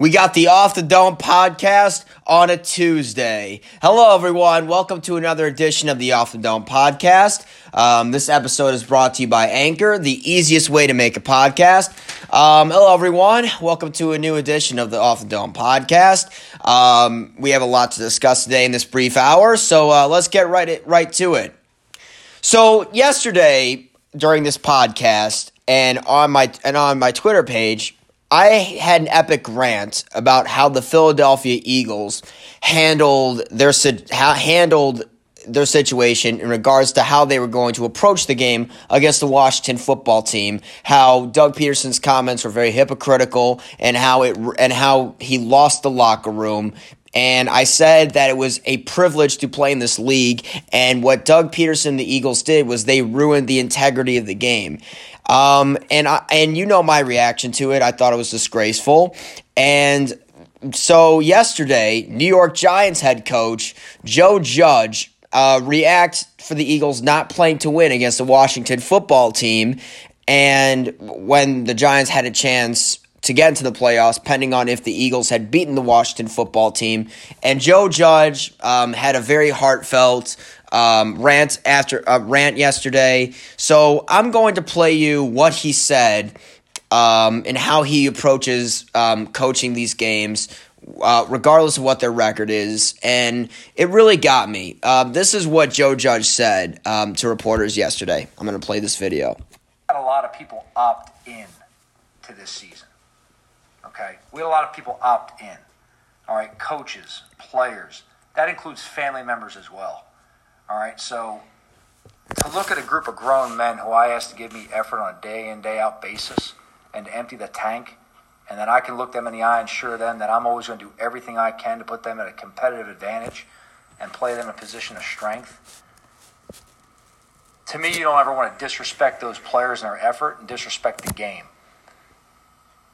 We got the Off the Dome podcast on a Tuesday. Hello, everyone. Welcome to another edition of the Off the Dome podcast. Um, this episode is brought to you by Anchor, the easiest way to make a podcast. Um, hello, everyone. Welcome to a new edition of the Off the Dome podcast. Um, we have a lot to discuss today in this brief hour, so uh, let's get right right to it. So, yesterday during this podcast and on my and on my Twitter page, I had an epic rant about how the Philadelphia Eagles handled their handled their situation in regards to how they were going to approach the game against the Washington football team. How Doug Pederson's comments were very hypocritical, and how it and how he lost the locker room. And I said that it was a privilege to play in this league. And what Doug Pederson, the Eagles, did was they ruined the integrity of the game. Um, and I, and you know my reaction to it. I thought it was disgraceful. And so yesterday, New York Giants head coach Joe Judge uh, react for the Eagles not playing to win against the Washington football team. And when the Giants had a chance to get into the playoffs, pending on if the Eagles had beaten the Washington football team. And Joe Judge um, had a very heartfelt um, rant after uh, rant yesterday. So I'm going to play you what he said um, and how he approaches um, coaching these games. Uh, regardless of what their record is, and it really got me. Uh, this is what Joe Judge said um, to reporters yesterday. I'm going to play this video. A lot of people opt in to this season. Okay, we had a lot of people opt in. All right, coaches, players. That includes family members as well. All right, so to look at a group of grown men who I ask to give me effort on a day in, day out basis and to empty the tank, and then I can look them in the eye and assure them that I'm always going to do everything I can to put them at a competitive advantage and play them in a position of strength. To me, you don't ever want to disrespect those players and their effort and disrespect the game.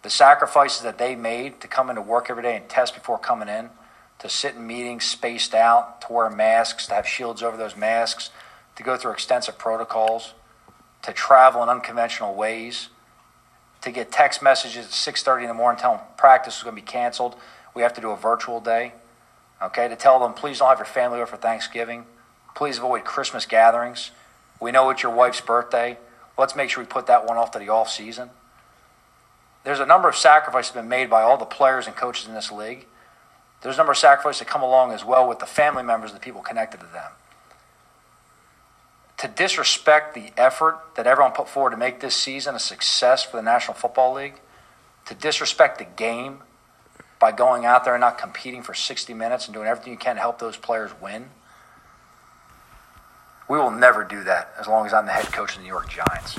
The sacrifices that they made to come into work every day and test before coming in to sit in meetings spaced out, to wear masks, to have shields over those masks, to go through extensive protocols, to travel in unconventional ways, to get text messages at 6:30 in the morning telling them practice is going to be canceled. We have to do a virtual day. Okay, to tell them please don't have your family over for Thanksgiving. Please avoid Christmas gatherings. We know it's your wife's birthday. Let's make sure we put that one off to the off season. There's a number of sacrifices been made by all the players and coaches in this league there's a number of sacrifices that come along as well with the family members and the people connected to them. To disrespect the effort that everyone put forward to make this season a success for the National Football League, to disrespect the game by going out there and not competing for 60 minutes and doing everything you can to help those players win. We will never do that as long as I'm the head coach of the New York Giants.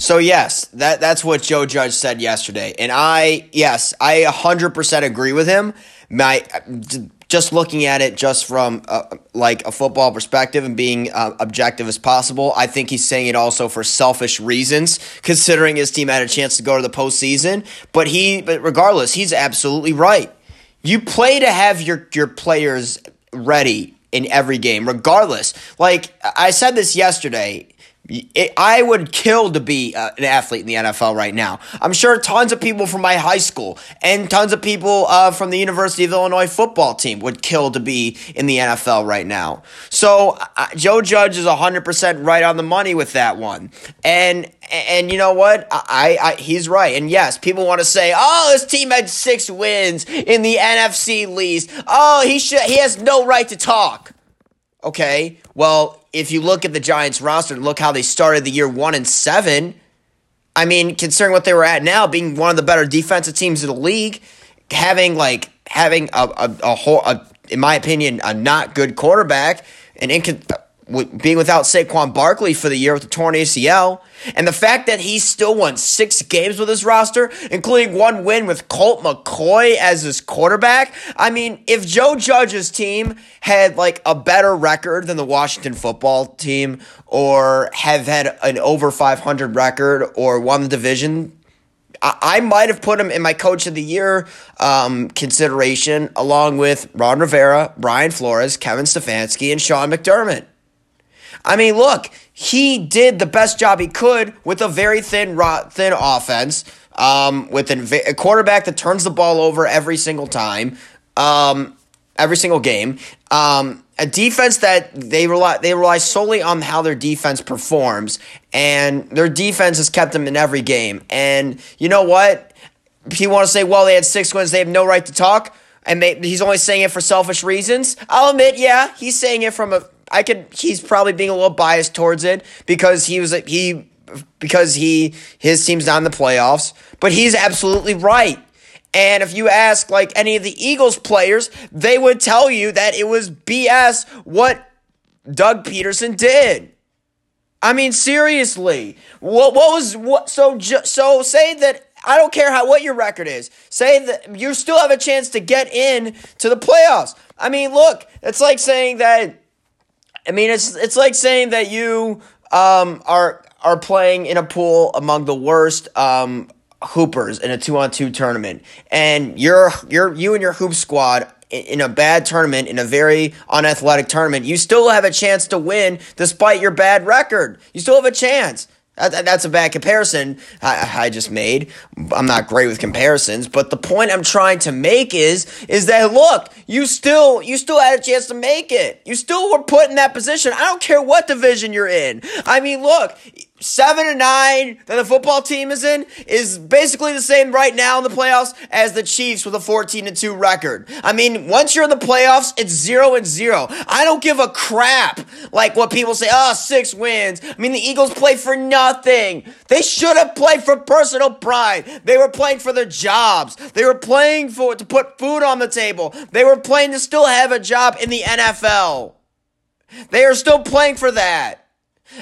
So yes, that that's what Joe Judge said yesterday, and I yes, I 100% agree with him. My just looking at it just from uh, like a football perspective and being uh, objective as possible, I think he's saying it also for selfish reasons, considering his team had a chance to go to the postseason. But he, but regardless, he's absolutely right. You play to have your your players ready in every game, regardless. Like I said this yesterday it, I would kill to be uh, an athlete in the NFL right now. I'm sure tons of people from my high school and tons of people uh, from the University of Illinois football team would kill to be in the NFL right now. So uh, Joe Judge is 100% right on the money with that one. And and you know what? I, I he's right. And yes, people want to say, "Oh, his team had 6 wins in the NFC least. Oh, he should he has no right to talk." Okay? Well, if you look at the Giants roster, and look how they started the year one and seven. I mean, considering what they were at now, being one of the better defensive teams in the league, having like having a a, a whole, a, in my opinion, a not good quarterback, an incon- being without Saquon Barkley for the year with the torn ACL, and the fact that he still won six games with his roster, including one win with Colt McCoy as his quarterback. I mean, if Joe Judge's team had like a better record than the Washington football team, or have had an over 500 record, or won the division, I, might have put him in my coach of the year um, consideration along with Ron Rivera, Brian Flores, Kevin Stefanski, and Sean McDermott. I mean, look, he did the best job he could with a very thin, thin offense um, with a quarterback that turns the ball over every single time, um, every single game. Um, a defense that they rely they rely solely on how their defense performs, and their defense has kept them in every game. And you know what? You want to say, well, they had six wins, they have no right to talk, and they, he's only saying it for selfish reasons. I'll admit, yeah, he's saying it from a. I could. He's probably being a little biased towards it because he was he because he his team's not in the playoffs. But he's absolutely right. And if you ask like any of the Eagles players, they would tell you that it was BS what Doug Pederson did. I mean, seriously, what what was what? So so say that I don't care how what your record is. Say that you still have a chance to get in to the playoffs. I mean, look, it's like saying that. I mean, it's it's like saying that you um, are are playing in a pool among the worst um, hoopers in a two on two tournament, and you're you're you and your hoop squad in a bad tournament, in a very unathletic tournament, you still have a chance to win despite your bad record. You still have a chance. Uh, that's a bad comparison I, I, just made. I'm not great with comparisons, but the point I'm trying to make is is that look, you still you still had a chance to make it. You still were put in that position. I don't care what division you're in. I mean, look, seven and nine that the football team is in is basically the same right now in the playoffs as the Chiefs with a 14 and 2 record. I mean, once you're in the playoffs, it's zero and zero. I don't give a crap like what people say, oh, six wins. I mean, the Eagles play for nothing. They should have played for personal pride. They were playing for their jobs. They were playing for to put food on the table. They were playing to still have a job in the NFL. They are still playing for that.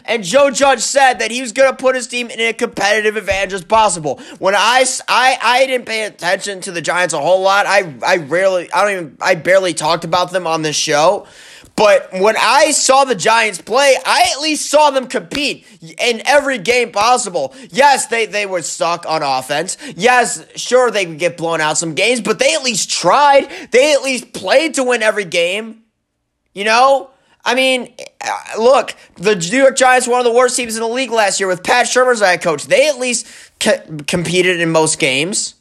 And Joe Judge said that he was going to put his team in a competitive advantage as possible. When I, I, I didn't pay attention to the Giants a whole lot. I, I rarely, I don't even, I barely talked about them on this show. But when I saw the Giants play, I at least saw them compete in every game possible. Yes, they, they were stuck on offense. Yes, sure, they could get blown out some games, but they at least tried. They at least played to win every game. You know? I mean, uh, look, the New York Giants were one of the worst teams in the league last year with Pat Shurmur as head coach. They at least competed in most games.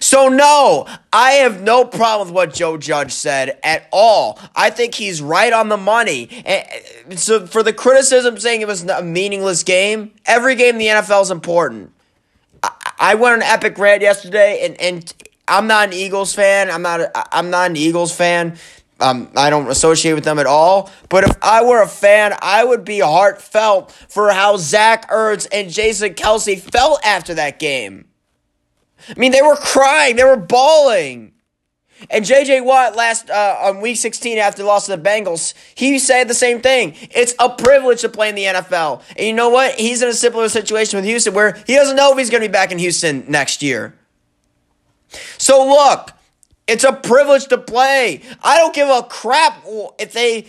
So, no, I have no problem with what Joe Judge said at all. I think he's right on the money. And so, for the criticism saying it was a meaningless game, every game in the NFL is important. I went on an epic rant yesterday, and, and I'm not an Eagles fan. I'm not. A, I'm not an Eagles fan. Um, I don't associate with them at all. But if I were a fan, I would be heartfelt for how Zach Ertz and Jason Kelce felt after that game. I mean, they were crying, they were bawling. And JJ Watt last uh, on week 16 after the loss to the Bengals, he said the same thing. It's a privilege to play in the NFL. And you know what? He's in a similar situation with Houston where he doesn't know if he's going to be back in Houston next year. So look, it's a privilege to play. I don't give a crap if they.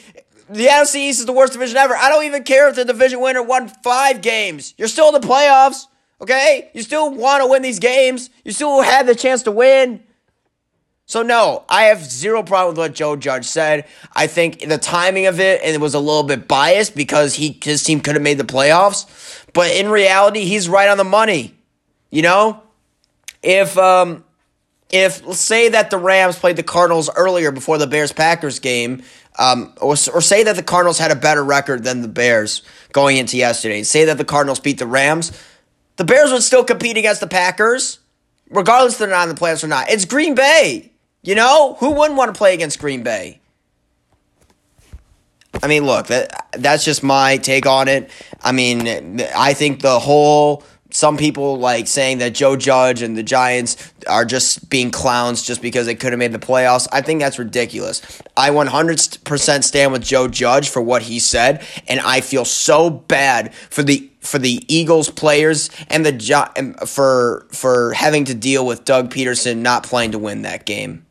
The NFC East is the worst division ever. I don't even care if the division winner won five games. You're still in the playoffs, okay? You still want to win these games. You still have the chance to win. So no, I have zero problem with what Joe Judge said. I think the timing of it and it was a little bit biased because he his team could have made the playoffs, but in reality, he's right on the money. You know, if um if say that the Rams played the Cardinals earlier before the Bears Packers game, um, or, or say that the Cardinals had a better record than the Bears going into yesterday, say that the Cardinals beat the Rams, the Bears would still compete against the Packers, regardless if they're not in the playoffs or not. It's Green Bay. You know, who wouldn't want to play against Green Bay? I mean, look, that that's just my take on it. I mean, I think the whole some people like saying that Joe Judge and the Giants are just being clowns just because they could have made the playoffs. I think that's ridiculous. I 100% stand with Joe Judge for what he said, and I feel so bad for the for the Eagles players and the for for having to deal with Doug Pederson not playing to win that game.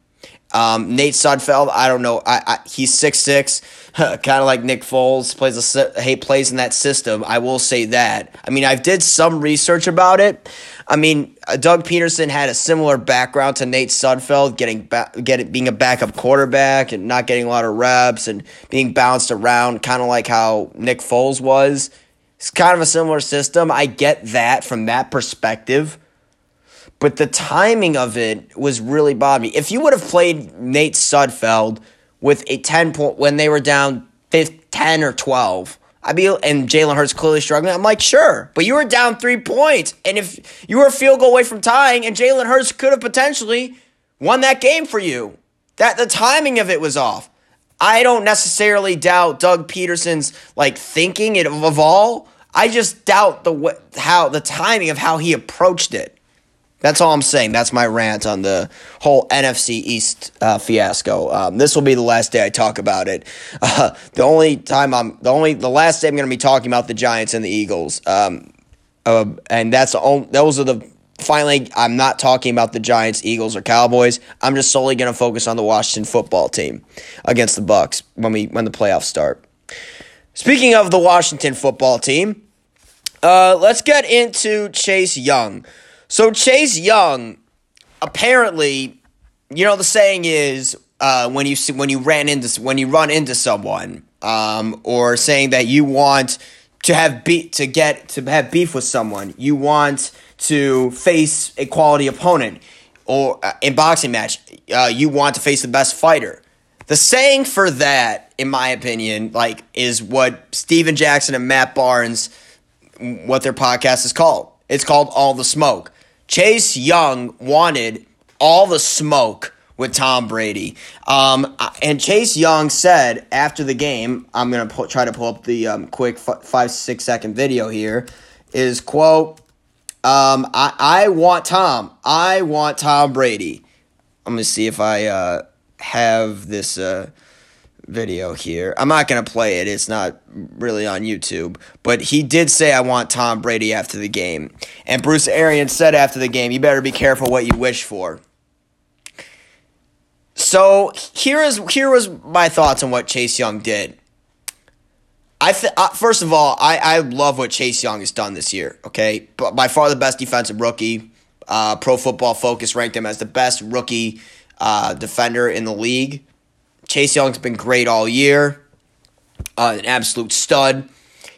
Um, Nate Sudfeld, I don't know. I, I he's six six, kind of like Nick Foles plays a he plays in that system. I will say that. I mean, I've did some research about it. I mean, uh, Doug Pederson had a similar background to Nate Sudfeld, getting ba- get being a backup quarterback and not getting a lot of reps and being bounced around, kind of like how Nick Foles was. It's kind of a similar system. I get that from that perspective. But the timing of it was really bothering me. If you would have played Nate Sudfeld with a 10 point when they were down 10 or 12, I'd be and Jalen Hurts clearly struggling. I'm like, sure, but you were down three points, and if you were a field goal away from tying, and Jalen Hurts could have potentially won that game for you. That the timing of it was off. I don't necessarily doubt Doug Pederson's like thinking it of all. I just doubt the how the timing of how he approached it. That's all I'm saying. That's my rant on the whole NFC East uh, fiasco. Um, this will be the last day I talk about it. Uh, the only time I'm the only the last day I'm going to be talking about the Giants and the Eagles. Um, uh, and that's only, those are the finally I'm not talking about the Giants, Eagles, or Cowboys. I'm just solely going to focus on the Washington football team against the Bucks when we when the playoffs start. Speaking of the Washington football team, uh, let's get into Chase Young. So Chase Young, apparently, you know the saying is uh, when you when you ran into when you run into someone, um, or saying that you want to have beat to get to have beef with someone, you want to face a quality opponent, or uh, in boxing match, uh, you want to face the best fighter. The saying for that, in my opinion, like is what Stephen Jackson and Matt Barnes, what their podcast is called. It's called All the Smoke. Chase Young wanted all the smoke with Tom Brady. Um, and Chase Young said after the game, I'm going to try to pull up the um, quick f- five, six second video here, is quote, um, I, I want Tom. I want Tom Brady. I'm going to see if I uh, have this. Uh, video here. I'm not going to play it. It's not really on YouTube. But he did say, I want Tom Brady after the game. And Bruce Arians said after the game, you better be careful what you wish for. So here is here was my thoughts on what Chase Young did. I th- uh, first of all, I, I love what Chase Young has done this year. Okay, by far the best defensive rookie. Uh, Pro Football Focus ranked him as the best rookie uh, defender in the league. Chase Young's been great all year. Uh, an absolute stud.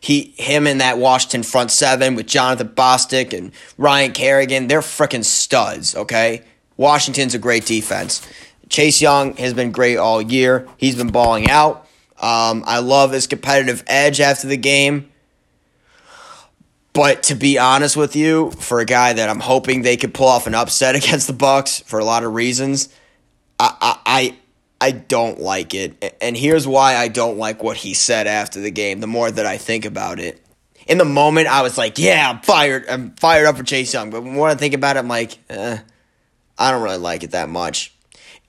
He, him, and that Washington front seven with Jonathan Bostic and Ryan Kerrigan, they're freaking studs. Okay, Washington's a great defense. Chase Young has been great all year. He's been balling out. Um, I love his competitive edge after the game. But to be honest with you, for a guy that I'm hoping they could pull off an upset against the Bucks for a lot of reasons, I, I I don't like it. And here's why I don't like what he said after the game, the more that I think about it. In the moment, I was like, yeah, I'm fired. I'm fired up for Chase Young. But more I think about it, I'm like, eh, I don't really like it that much.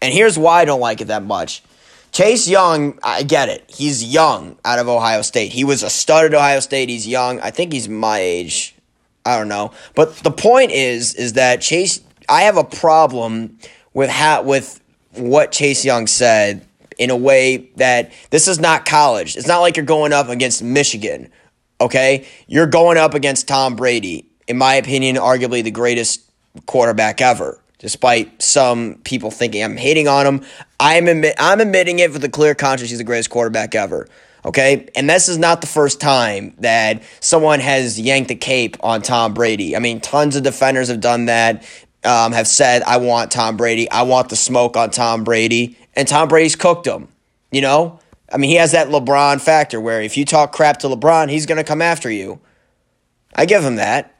And here's why I don't like it that much. Chase Young, I get it. He's young out of Ohio State. He was a stud at Ohio State. He's young. I think he's my age. I don't know. But the point is, is that Chase, I have a problem with how, with what Chase Young said in a way that this is not college. It's not like you're going up against Michigan, okay? You're going up against Tom Brady, in my opinion, arguably the greatest quarterback ever. Despite some people thinking I'm hating on him, I'm admit, I'm admitting it with a clear conscience. He's the greatest quarterback ever. Okay, and this is not the first time that someone has yanked the cape on Tom Brady. I mean, tons of defenders have done that um, have said, I want Tom Brady. I want the smoke on Tom Brady. And Tom Brady's cooked him. You know? I mean, he has that LeBron factor where if you talk crap to LeBron, he's going to come after you. I give him that.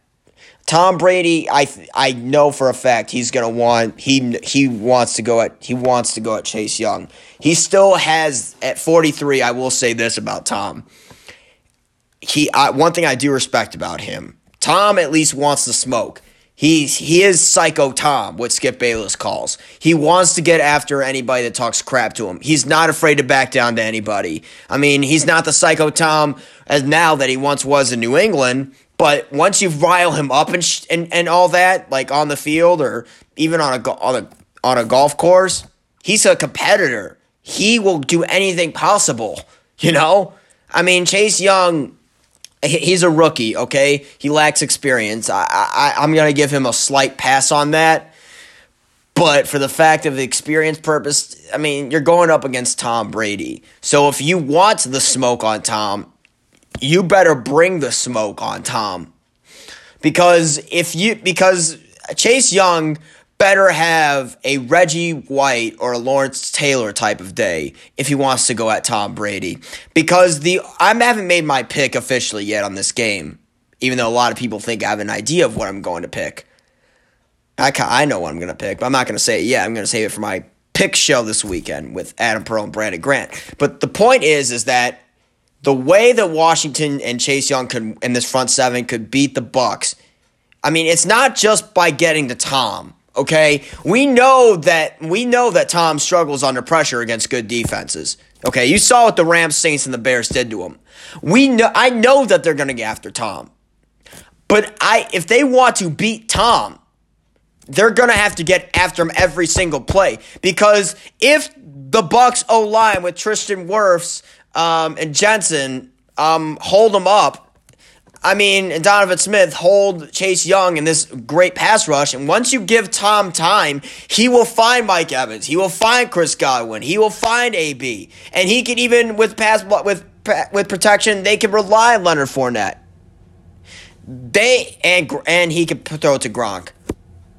Tom Brady, I I know for a fact he's gonna want he he wants to go at he wants to go at Chase Young. He still has at 43. I will say this about Tom. He I, one thing I do respect about him. Tom at least wants the smoke. He's he is psycho Tom, what Skip Bayless calls. He wants to get after anybody that talks crap to him. He's not afraid to back down to anybody. I mean, he's not the psycho Tom as now that he once was in New England. But once you rile him up and sh- and, and all that, like on the field or even on a go- on a on a golf course, he's a competitor. He will do anything possible. You know, I mean, Chase Young he's a rookie, okay? He lacks experience. I, I, I'm going to give him a slight pass on that. But for the fact of the experience purpose, I mean, you're going up against Tom Brady. So if you want the smoke on Tom, you better bring the smoke on Tom. Because if you, because Chase Young better have a Reggie White or a Lawrence Taylor type of day if he wants to go at Tom Brady. Because the I haven't made my pick officially yet on this game, even though a lot of people think I have an idea of what I'm going to pick. I, I know what I'm going to pick, but I'm not going to say it yet. I'm going to save it for my pick show this weekend with Adam Pearl and Brandon Grant. But the point is, is that the way that Washington and Chase Young could in this front seven could beat the Bucks. I mean, it's not just by getting to Tom. Okay, we know that we know that Tom struggles under pressure against good defenses. Okay, you saw what the Rams, Saints, and the Bears did to him. We know, I know that they're going to get after Tom, but I if they want to beat Tom, they're going to have to get after him every single play because if the Bucks O line with Tristan Wirfs um, and Jensen um, hold them up I mean, Donovan Smith hold Chase Young in this great pass rush. And once you give Tom time, he will find Mike Evans. He will find Chris Godwin. He will find AB. And he can even, with pass, with, with protection, they can rely on Leonard Fournette. They, and, and he can throw it to Gronk.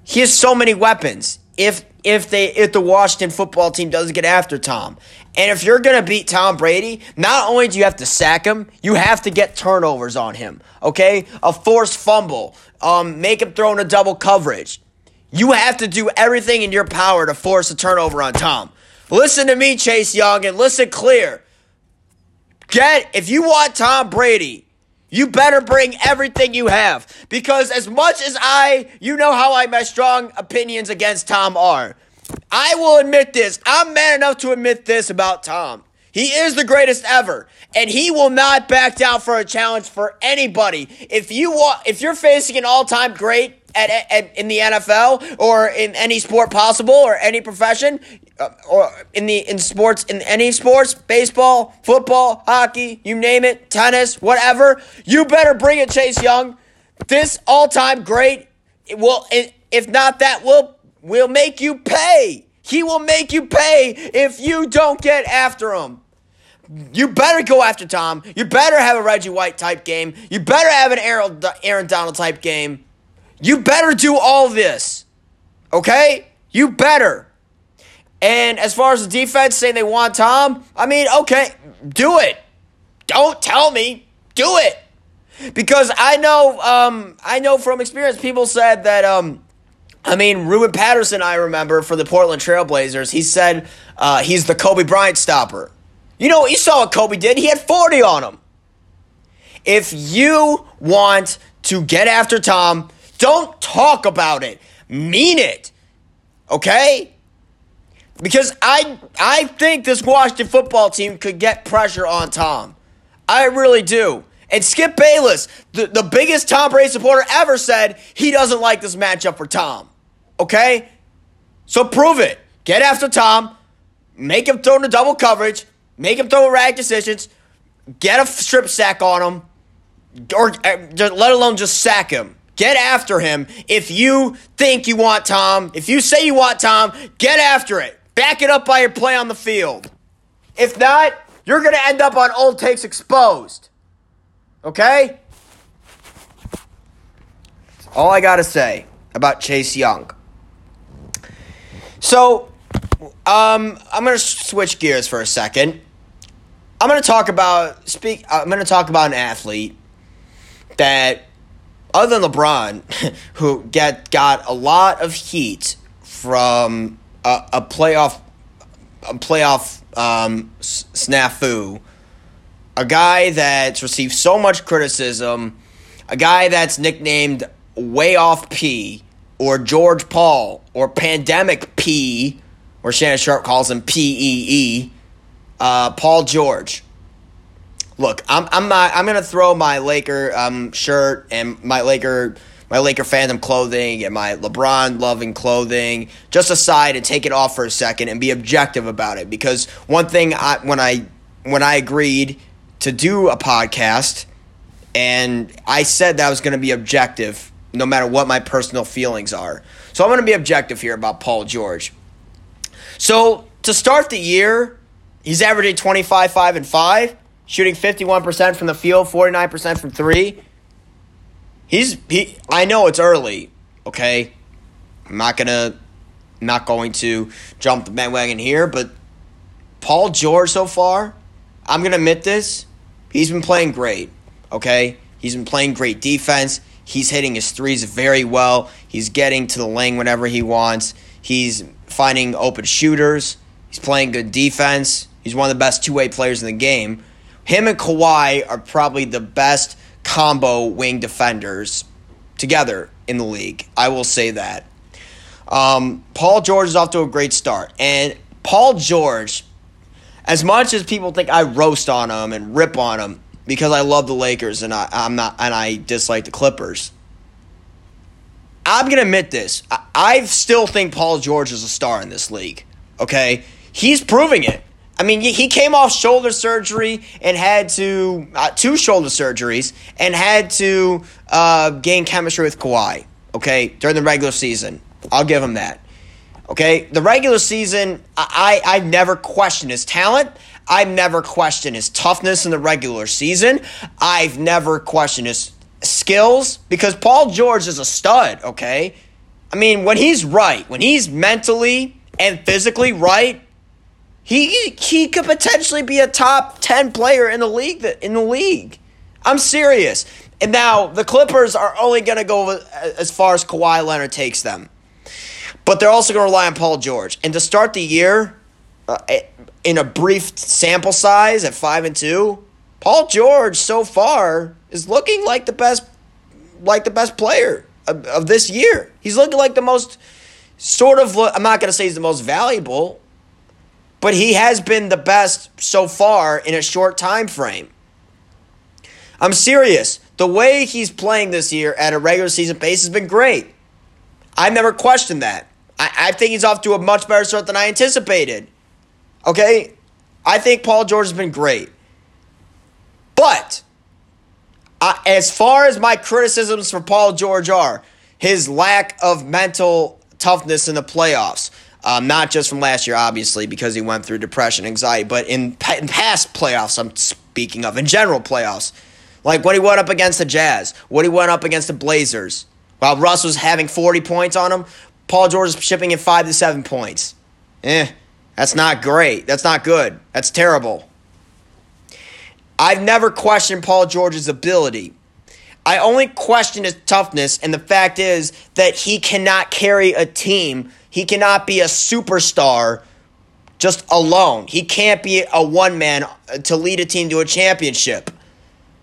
He has so many weapons. If, if they, if the Washington football team doesn't get after Tom. And if you're going to beat Tom Brady, not only do you have to sack him, you have to get turnovers on him. Okay? A forced fumble, um, make him throw in a double coverage. You have to do everything in your power to force a turnover on Tom. Listen to me, Chase Young, and listen clear. Get, if you want Tom Brady, you better bring everything you have. Because as much as I, you know how I, my strong opinions against Tom are. I will admit this. I'm man enough to admit this about Tom. He is the greatest ever, and he will not back down for a challenge for anybody. If you want, if you're facing an all-time great at, at, in the NFL or in any sport possible or any profession uh, or in the in sports in any sports, baseball, football, hockey, you name it, tennis, whatever, you better bring it, Chase Young. This all-time great will, if not that, will will make you pay. He will make you pay if you don't get after him. You better go after Tom. You better have a Reggie White type game. You better have an Aaron, Aaron Donald type game. You better do all this. Okay? You better. And as far as the defense saying they want Tom, I mean, okay, do it. Don't tell me. Do it. Because I know, um, I know from experience, people said that um, I mean, Ruben Patterson, I remember for the Portland Trailblazers, he said uh, he's the Kobe Bryant stopper. You know, you saw what Kobe did. He had 40 on him. If you want to get after Tom, don't talk about it. Mean it. Okay? Because I I think this Washington football team could get pressure on Tom. I really do. And Skip Bayless, the, the biggest Tom Brady supporter ever, said he doesn't like this matchup for Tom. Okay? So prove it. Get after Tom. Make him throw into double coverage. Make him throw rag decisions. Get a strip sack on him. Or uh, let alone just sack him. Get after him. If you think you want Tom, if you say you want Tom, get after it. Back it up by your play on the field. If not, you're going to end up on old takes exposed. Okay? That's all I got to say about Chase Young. So, um, I'm to switch gears for a second. I'm to talk about speak. I'm to talk about an athlete that, other than LeBron, who get got a lot of heat from a, a playoff, a playoff um, snafu, a guy that's received so much criticism, a guy that's nicknamed Way Off P or George Paul or Pandemic P, or Shannon Sharpe calls him P E E, uh, Paul George. Look, I'm I'm not I'm gonna throw my Laker um, shirt and my Laker my Laker fandom clothing and my LeBron loving clothing just aside and take it off for a second and be objective about it because one thing I when I when I agreed to do a podcast and I said that I was going to be objective no matter what my personal feelings are. So I'm going to be objective here about Paul George. So to start the year, he's averaging 25, 5, and 5, shooting 51% from the field, 49% from three. He's he I know it's early, okay? I'm not gonna not going to jump the bandwagon here, but Paul George so far, I'm gonna admit this, he's been playing great. Okay? He's been playing great defense. He's hitting his threes very well. He's getting to the lane whenever he wants. He's finding open shooters. He's playing good defense. He's one of the best two way players in the game. Him and Kawhi are probably the best combo wing defenders together in the league. I will say that. Um, Paul George is off to a great start. And Paul George, as much as people think I roast on him and rip on him because I love the Lakers and I, I'm not and I dislike the Clippers. I'm gonna admit this. I, I still think Paul George is a star in this league. Okay? He's proving it. I mean, he came off shoulder surgery and had to uh, two shoulder surgeries and had to uh, gain chemistry with Kawhi. Okay, during the regular season, I'll give him that. Okay, the regular season, I I've never questioned his talent. I've never questioned his toughness in the regular season. I've never questioned his skills because Paul George is a stud. Okay, I mean when he's right, when he's mentally and physically right he he could potentially be a top 10 player in the league in the league. I'm serious. And now the Clippers are only going to go as far as Kawhi Leonard takes them. But they're also going to rely on Paul George. And to start the year uh, in a brief sample size at 5 and 2, Paul George so far is looking like the best like the best player of, of this year. He's looking like the most sort of I'm not going to say he's the most valuable but he has been the best so far in a short time frame. I'm serious. The way he's playing this year at a regular season pace has been great. I've never questioned that. I, I think he's off to a much better start than I anticipated. Okay? I think Paul George has been great. But uh, as far as my criticisms for Paul George are, his lack of mental toughness in the playoffs, um, not just from last year, obviously, because he went through depression, and anxiety, but in, in past playoffs, I'm speaking of, in general playoffs. Like when he went up against the Jazz, when he went up against the Blazers, while Russ was having 40 points on him, Paul George is shipping in five to seven points. Eh, that's not great. That's not good. That's terrible. I've never questioned Paul George's ability. I only question his toughness, and the fact is that he cannot carry a team he cannot be a superstar just alone. He can't be a one man to lead a team to a championship.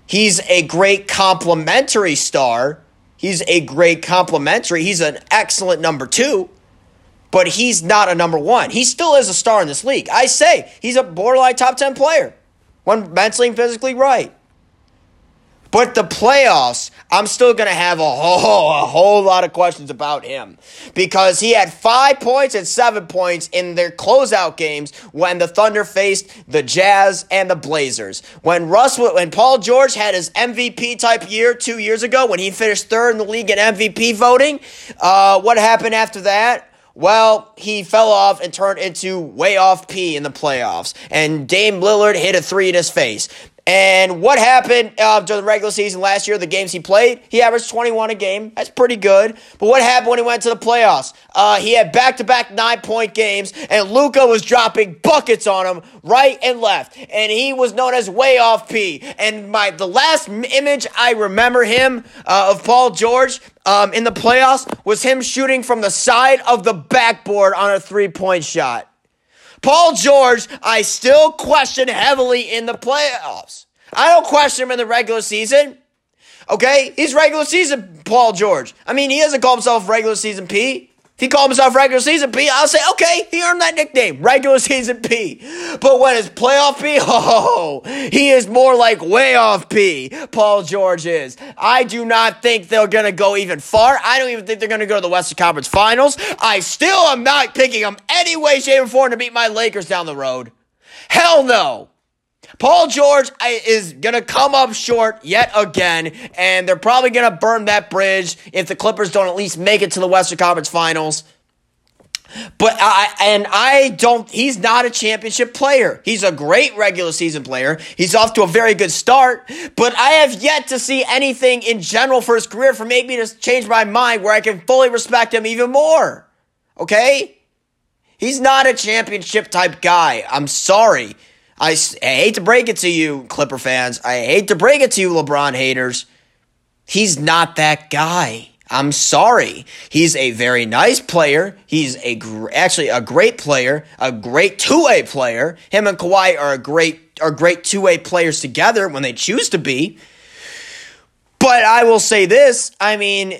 He's a great complementary star. He's a great complementary. He's an excellent number two, but he's not a number one. He still is a star in this league. I say he's a borderline top 10 player when mentally and physically right. But the playoffs, I'm still going to have a whole, a whole lot of questions about him because he had five points and seven points in their closeout games when the Thunder faced the Jazz and the Blazers. When Russ, when Paul George had his MVP type year two years ago when he finished third in the league in MVP voting, uh, what happened after that? Well, he fell off and turned into way off P in the playoffs. And Dame Lillard hit a three in his face. And what happened uh, during the regular season last year, the games he played? He averaged 21 a game. That's pretty good. But what happened when he went to the playoffs? Uh, he had back to back nine point games, and Luka was dropping buckets on him right and left. And he was known as way off P. And my the last image I remember him uh, of Paul George um, in the playoffs was him shooting from the side of the backboard on a three point shot. Paul George, I still question heavily in the playoffs. I don't question him in the regular season. Okay? He's regular season Paul George. I mean, he doesn't call himself regular season P. If he called himself regular season P, I'll say, okay, he earned that nickname, regular season P. But when it's playoff P, oh, he is more like way off P, Paul George is. I do not think they're going to go even far. I don't even think they're going to go to the Western Conference Finals. I still am not picking them any way, shape, or form to beat my Lakers down the road. Hell no. Paul George is going to come up short yet again, and they're probably going to burn that bridge if the Clippers don't at least make it to the Western Conference Finals. But I and I don't he's not a championship player. He's a great regular season player. He's off to a very good start, but I have yet to see anything in general for his career for make me to change my mind where I can fully respect him even more. Okay? He's not a championship type guy. I'm sorry. I, I hate to break it to you, Clipper fans. I hate to break it to you, LeBron haters. He's not that guy. I'm sorry. He's a very nice player. He's a gr- actually a great player, a great two-way player. Him and Kawhi are a great are great two-way players together when they choose to be. But I will say this, I mean,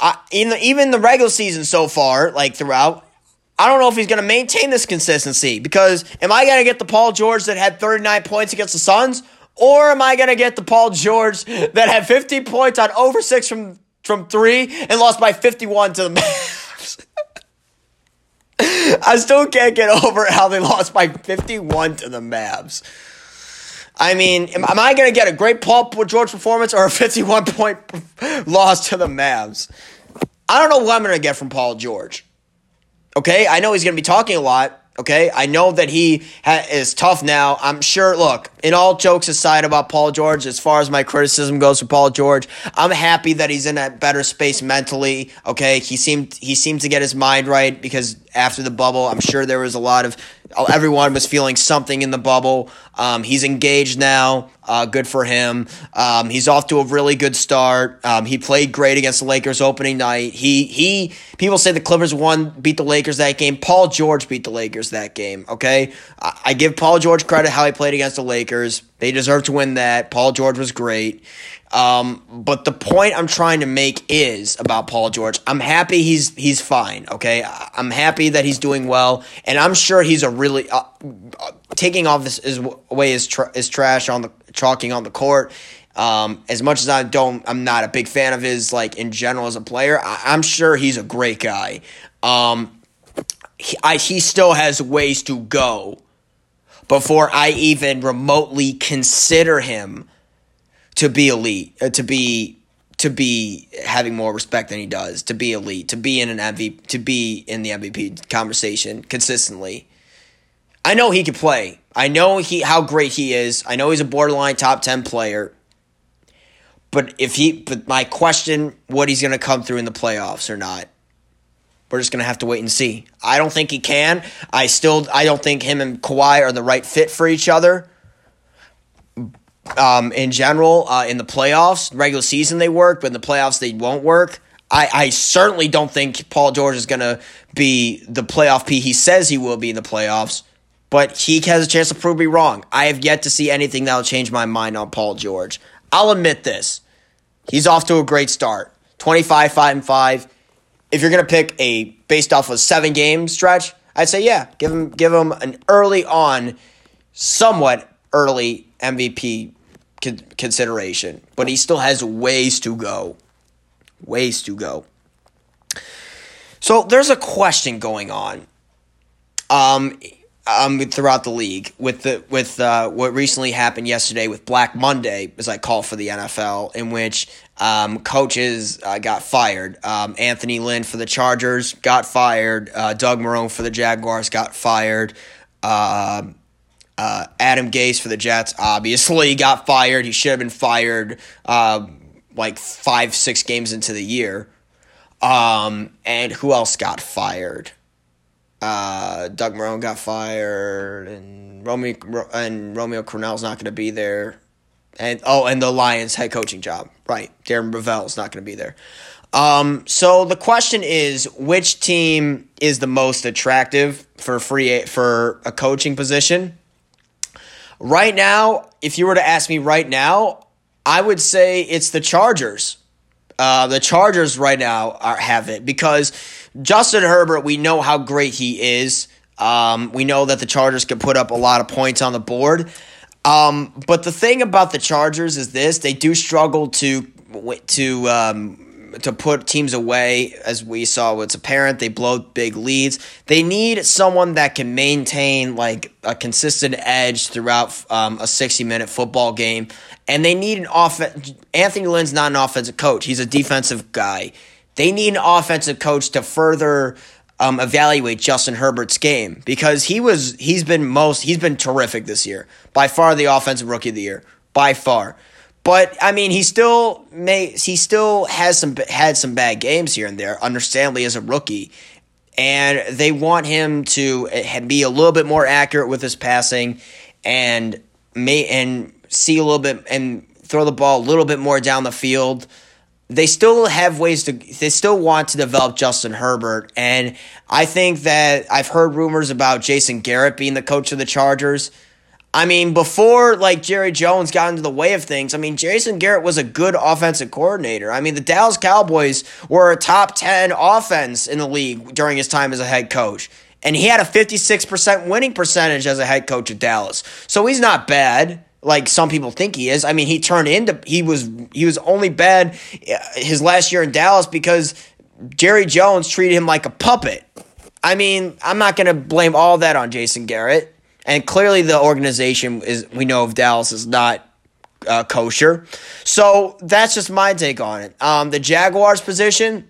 I, in the, even the regular season so far, like throughout, I don't know if he's going to maintain this consistency because am I going to get the Paul George that had 39 points against the Suns? Or am I going to get the Paul George that had 50 points on over six from from three and lost by 51 to the Mavs. I still can't get over how they lost by 51 to the Mavs. I mean, am, am I going to get a great Paul George performance or a 51 point loss to the Mavs? I don't know what I'm going to get from Paul George. Okay, I know he's going to be talking a lot. Okay, I know that he ha- is tough now. I'm sure. Look, in all jokes aside about Paul George, as far as my criticism goes for Paul George, I'm happy that he's in a better space mentally. Okay, he seemed he seemed to get his mind right because after the bubble, I'm sure there was a lot of everyone was feeling something in the bubble. Um, he's engaged now. Uh, good for him. Um, he's off to a really good start. Um, he played great against the Lakers opening night. He he. People say the Clippers won, beat the Lakers that game. Paul George beat the Lakers that game. Okay, I, I give Paul George credit how he played against the Lakers. They deserve to win that. Paul George was great. Um, but the point I'm trying to make is about Paul George. I'm happy he's he's fine. Okay, I'm happy that he's doing well, and I'm sure he's a really uh, uh, taking off this his away tra- his trash on the chalking on the court. Um, as much as I don't, I'm not a big fan of his like in general as a player. I, am sure he's a great guy. Um, he, I, he still has ways to go before I even remotely consider him to be elite, uh, to be to be having more respect than he does, to be elite, to be in an MVP, to be in the MVP conversation consistently. I know he can play. I know he how great he is. I know he's a borderline top 10 player. But if he but my question what he's going to come through in the playoffs or not. We're just going to have to wait and see. I don't think he can. I still I don't think him and Kawhi are the right fit for each other um, in general uh, in the playoffs. Regular season they work, but in the playoffs they won't work. I, I certainly don't think Paul George is going to be the playoff P he says he will be in the playoffs, but he has a chance to prove me wrong. I have yet to see anything that will change my mind on Paul George. I'll admit this. He's off to a great start 25, 5, and 5. If you're going to pick a based off of seven game stretch, I'd say, yeah, give him, give him an early on, somewhat early MVP consideration, but he still has ways to go. Ways to go. So there's a question going on. Um, um, throughout the league with the with uh, what recently happened yesterday with Black Monday, as I call for the NFL, in which um, coaches uh, got fired. Um, Anthony Lynn for the Chargers got fired. Uh, Doug Marrone for the Jaguars got fired. Uh, uh, Adam Gase for the Jets obviously got fired. He should have been fired uh, like five, six games into the year. Um, and who else got fired? Uh, Doug Marrone got fired, and Romeo and Romeo Crennel's not going to be there. And oh, and the Lions head coaching job, right? Darrell Bevell's not going to be there. Um, so the question is, which team is the most attractive for free for a coaching position? Right now, if you were to ask me right now, I would say it's the Chargers. Uh, the Chargers right now are, have it because Justin Herbert, we know how great he is. Um, we know that the Chargers can put up a lot of points on the board. Um, but the thing about the Chargers is this: they do struggle to to um, to put teams away, as we saw it's apparent. They blow big leads. They need someone that can maintain like a consistent edge throughout um, a sixty minute football game, and they need an offense. Anthony Lynn's not an offensive coach; he's a defensive guy. They need an offensive coach to further um, evaluate Justin Herbert's game because he was he's been most he's been terrific this year by far the offensive rookie of the year by far. But I mean, he still may he still has some had some bad games here and there, understandably as a rookie, and they want him to eh, be a little bit more accurate with his passing, and may and see a little bit and throw the ball a little bit more down the field. They still have ways to they still want to develop Justin Herbert. And I think that I've heard rumors about Jason Garrett being the coach of the Chargers. I mean, before like Jerry Jones got into the way of things, I mean, Jason Garrett was a good offensive coordinator. I mean, the Dallas Cowboys were a top 10 offense in the league during his time as a head coach. And he had a 56% winning percentage as a head coach at Dallas. So he's not bad like some people think he is. I mean, he turned into he was he was only bad uh, his last year in Dallas because Jerry Jones treated him like a puppet. I mean, I'm not going to blame all that on Jason Garrett. And clearly the organization is we know of Dallas is not uh, kosher. So that's just my take on it. Um, the Jaguars position,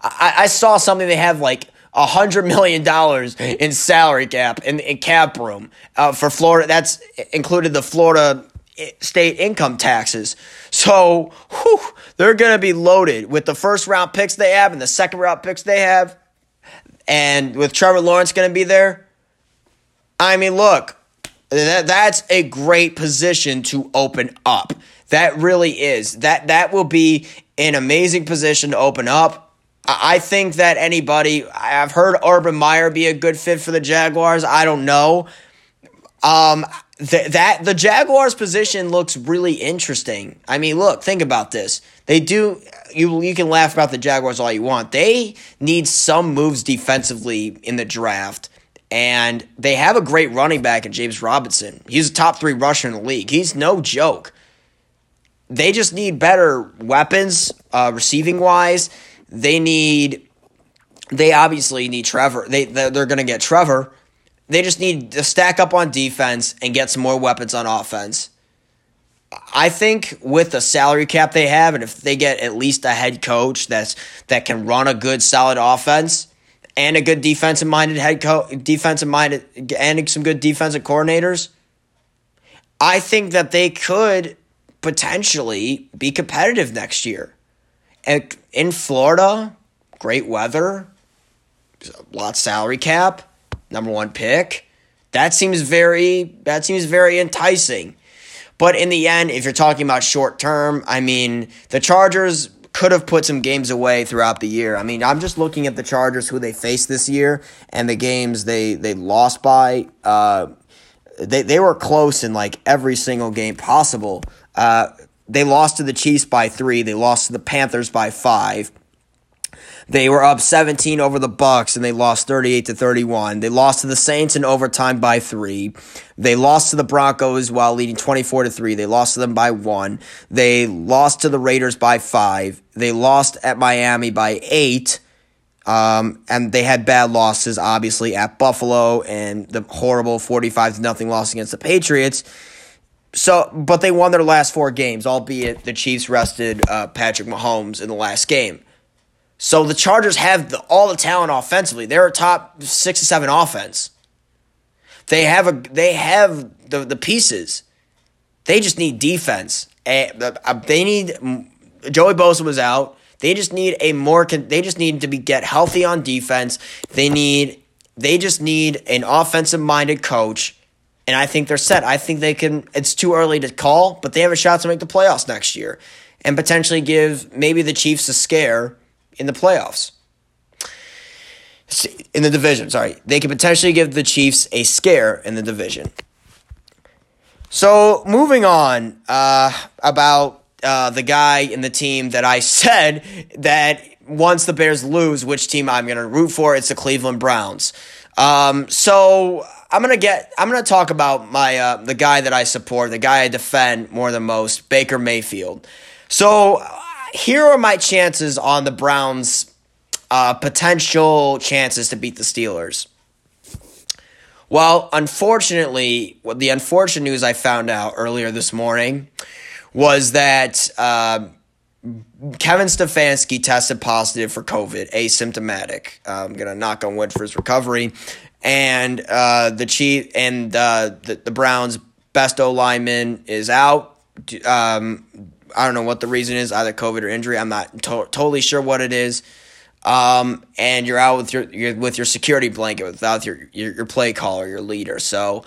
I, I saw something they have like a hundred million dollars in salary cap in, in cap room uh, for Florida. That's included the Florida eh, state income taxes. So whew, they're going to be loaded with the first round picks they have and the second round picks they have, and with Trevor Lawrence going to be there. I mean, look, that that's a great position to open up. That really is. That that will be an amazing position to open up. I think that anybody, I've heard Urban Meyer be a good fit for the Jaguars. I don't know. Um, th- that the Jaguars position looks really interesting. I mean, look, think about this. They do. You you can laugh about the Jaguars all you want. They need some moves defensively in the draft, and they have a great running back in James Robinson. He's a top three rusher in the league. He's no joke. They just need better weapons, uh, receiving wise they need. They obviously need Trevor. They they're going to get Trevor. They just need to stack up on defense and get some more weapons on offense. I think with the salary cap they have, and if they get at least a head coach that's that can run a good, solid offense and a good defensive minded head coach, defensive minded, and some good defensive coordinators, I think that they could potentially be competitive next year. And in Florida, great weather, a lot salary cap, number one pick. That seems very that seems very enticing. But in the end, if you're talking about short term, I mean, the Chargers could have put some games away throughout the year. I mean, I'm just looking at the Chargers who they faced this year and the games they they lost by. Uh, they they were close in like every single game possible. Uh, they lost to the Chiefs by three. They lost to the Panthers by five. They were up 17 over the Bucks and they lost 38 to 31. They lost to the Saints in overtime by 3. They lost to the Broncos while leading 24 to 3. They lost to them by 1. They lost to the Raiders by 5. They lost at Miami by 8. Um, and they had bad losses obviously at Buffalo and the horrible 45 to nothing loss against the Patriots. So, but they won their last four games, albeit the Chiefs rested uh, Patrick Mahomes in the last game. So the Chargers have the, all the talent offensively. They're a top six or seven offense. They have a they have the the pieces. They just need defense. Uh, they need Joey Bosa was out. They just need a more. They just need to be get healthy on defense. They need. They just need an offensive minded coach and I think they're set. I think they can. It's too early to call, but they have a shot to make the playoffs next year and potentially give maybe the Chiefs a scare in the playoffs. In the division, sorry. They could potentially give the Chiefs a scare in the division. So, moving on uh, about uh, the guy in the team that I said that once the Bears lose, which team I'm going to root for, it's the Cleveland Browns. Um, so I'm gonna get. I'm gonna talk about my uh, the guy that I support, the guy I defend more than most, Baker Mayfield. So here are my chances on the Browns' uh, potential chances to beat the Steelers. Well, unfortunately, the unfortunate news I found out earlier this morning was that uh, Kevin Stefanski tested positive for COVID, asymptomatic. Uh, I'm gonna knock on wood for his recovery, and uh, the chief and uh, the the Browns' best O lineman is out. Um, I don't know what the reason is, either COVID or injury. I'm not to- totally sure what it is. Um, and you're out with your, with your security blanket without your, your your play caller, your leader. So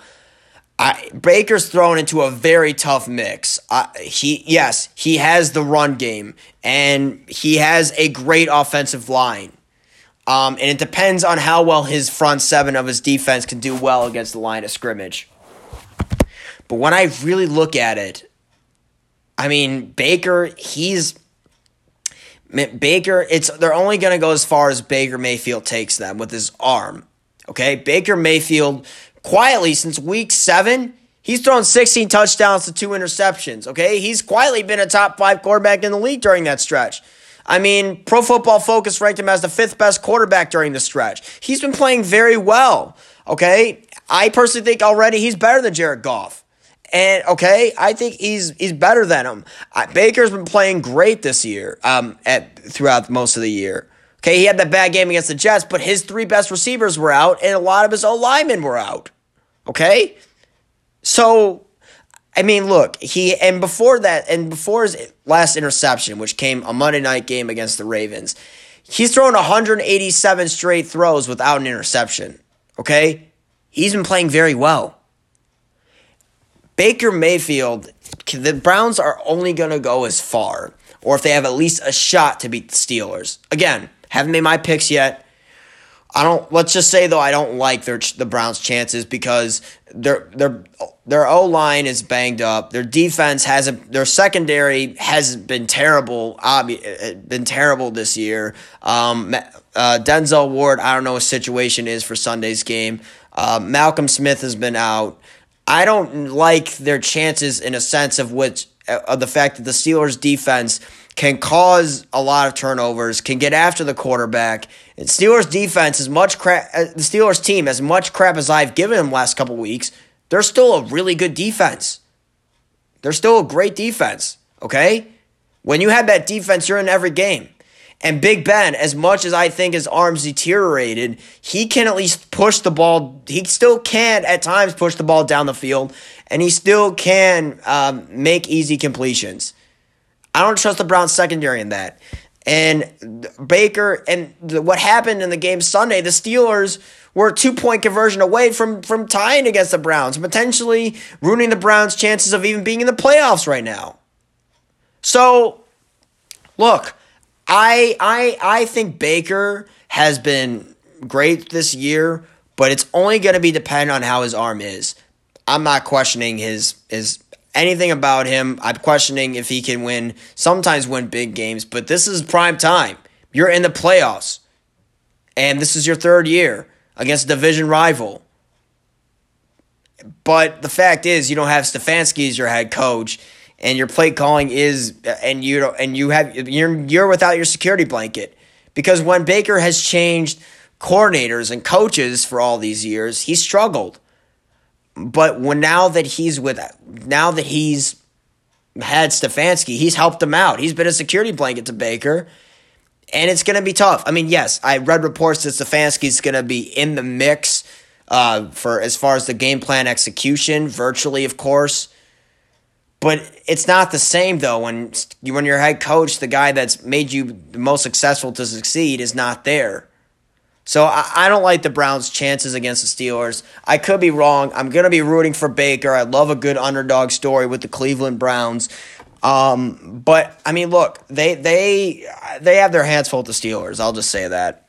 I, Baker's thrown into a very tough mix. He yes, he has the run game and he has a great offensive line. Um, and it depends on how well his front seven of his defense can do well against the line of scrimmage. But when I really look at it, I mean Baker, he's Baker. It's they're only going to go as far as Baker Mayfield takes them with his arm. Okay, Baker Mayfield quietly since week seven, he's thrown 16 touchdowns to two interceptions. Okay, he's quietly been a top five quarterback in the league during that stretch. I mean, Pro Football Focus ranked him as the fifth best quarterback during the stretch. He's been playing very well. Okay, I personally think already he's better than Jared Goff. And okay, I think he's he's better than him. Baker's been playing great this year. Um, at throughout most of the year. Okay, he had that bad game against the Jets, but his three best receivers were out, and a lot of his O linemen were out. Okay? So, I mean, look, he, and before that, and before his last interception, which came a Monday night game against the Ravens, he's thrown 187 straight throws without an interception. Okay? He's been playing very well. Baker Mayfield, the Browns are only going to go as far, or if they have at least a shot to beat the Steelers. Again, haven't made my picks yet. I don't. Let's just say though, I don't like their the Browns' chances because their their their O line is banged up. Their defense hasn't. Their secondary has been terrible. Obvi- been terrible this year. Um, uh, Denzel Ward. I don't know what situation is for Sunday's game. Uh, Malcolm Smith has been out. I don't like their chances in a sense of which of the fact that the Steelers' defense can cause a lot of turnovers, can get after the quarterback. And Steelers defense as much crap, uh, the Steelers team as much crap as I've given them last couple weeks. They're still a really good defense. They're still a great defense. Okay, when you have that defense, you're in every game. And Big Ben, as much as I think his arms deteriorated, he can at least push the ball. He still can at times push the ball down the field, and he still can um, make easy completions. I don't trust the Browns secondary in that. And Baker and what happened in the game Sunday, the Steelers were a two point conversion away from from tying against the Browns, potentially ruining the Browns' chances of even being in the playoffs right now. So, look, I I I think Baker has been great this year, but it's only going to be dependent on how his arm is. I'm not questioning his his anything about him. I'm questioning if he can win, sometimes win big games, but this is prime time. You're in the playoffs, and this is your third year against a division rival. But the fact is, you don't have Stefanski as your head coach, and your play calling is, and you and you have you're you're without your security blanket because when Baker has changed coordinators and coaches for all these years, he struggled. But when now that he's with now that he's had Stefanski, he's helped him out. He's been a security blanket to Baker. And it's going to be tough. I mean, yes, I read reports that Stefanski's going to be in the mix uh, for as far as the game plan execution, virtually, of course. But it's not the same though when you when your head coach, the guy that's made you the most successful to succeed, is not there. So I, I don't like the Browns' chances against the Steelers. I could be wrong. I'm gonna be rooting for Baker. I love a good underdog story with the Cleveland Browns. Um, but I mean, look, they they they have their hands full with the Steelers. I'll just say that.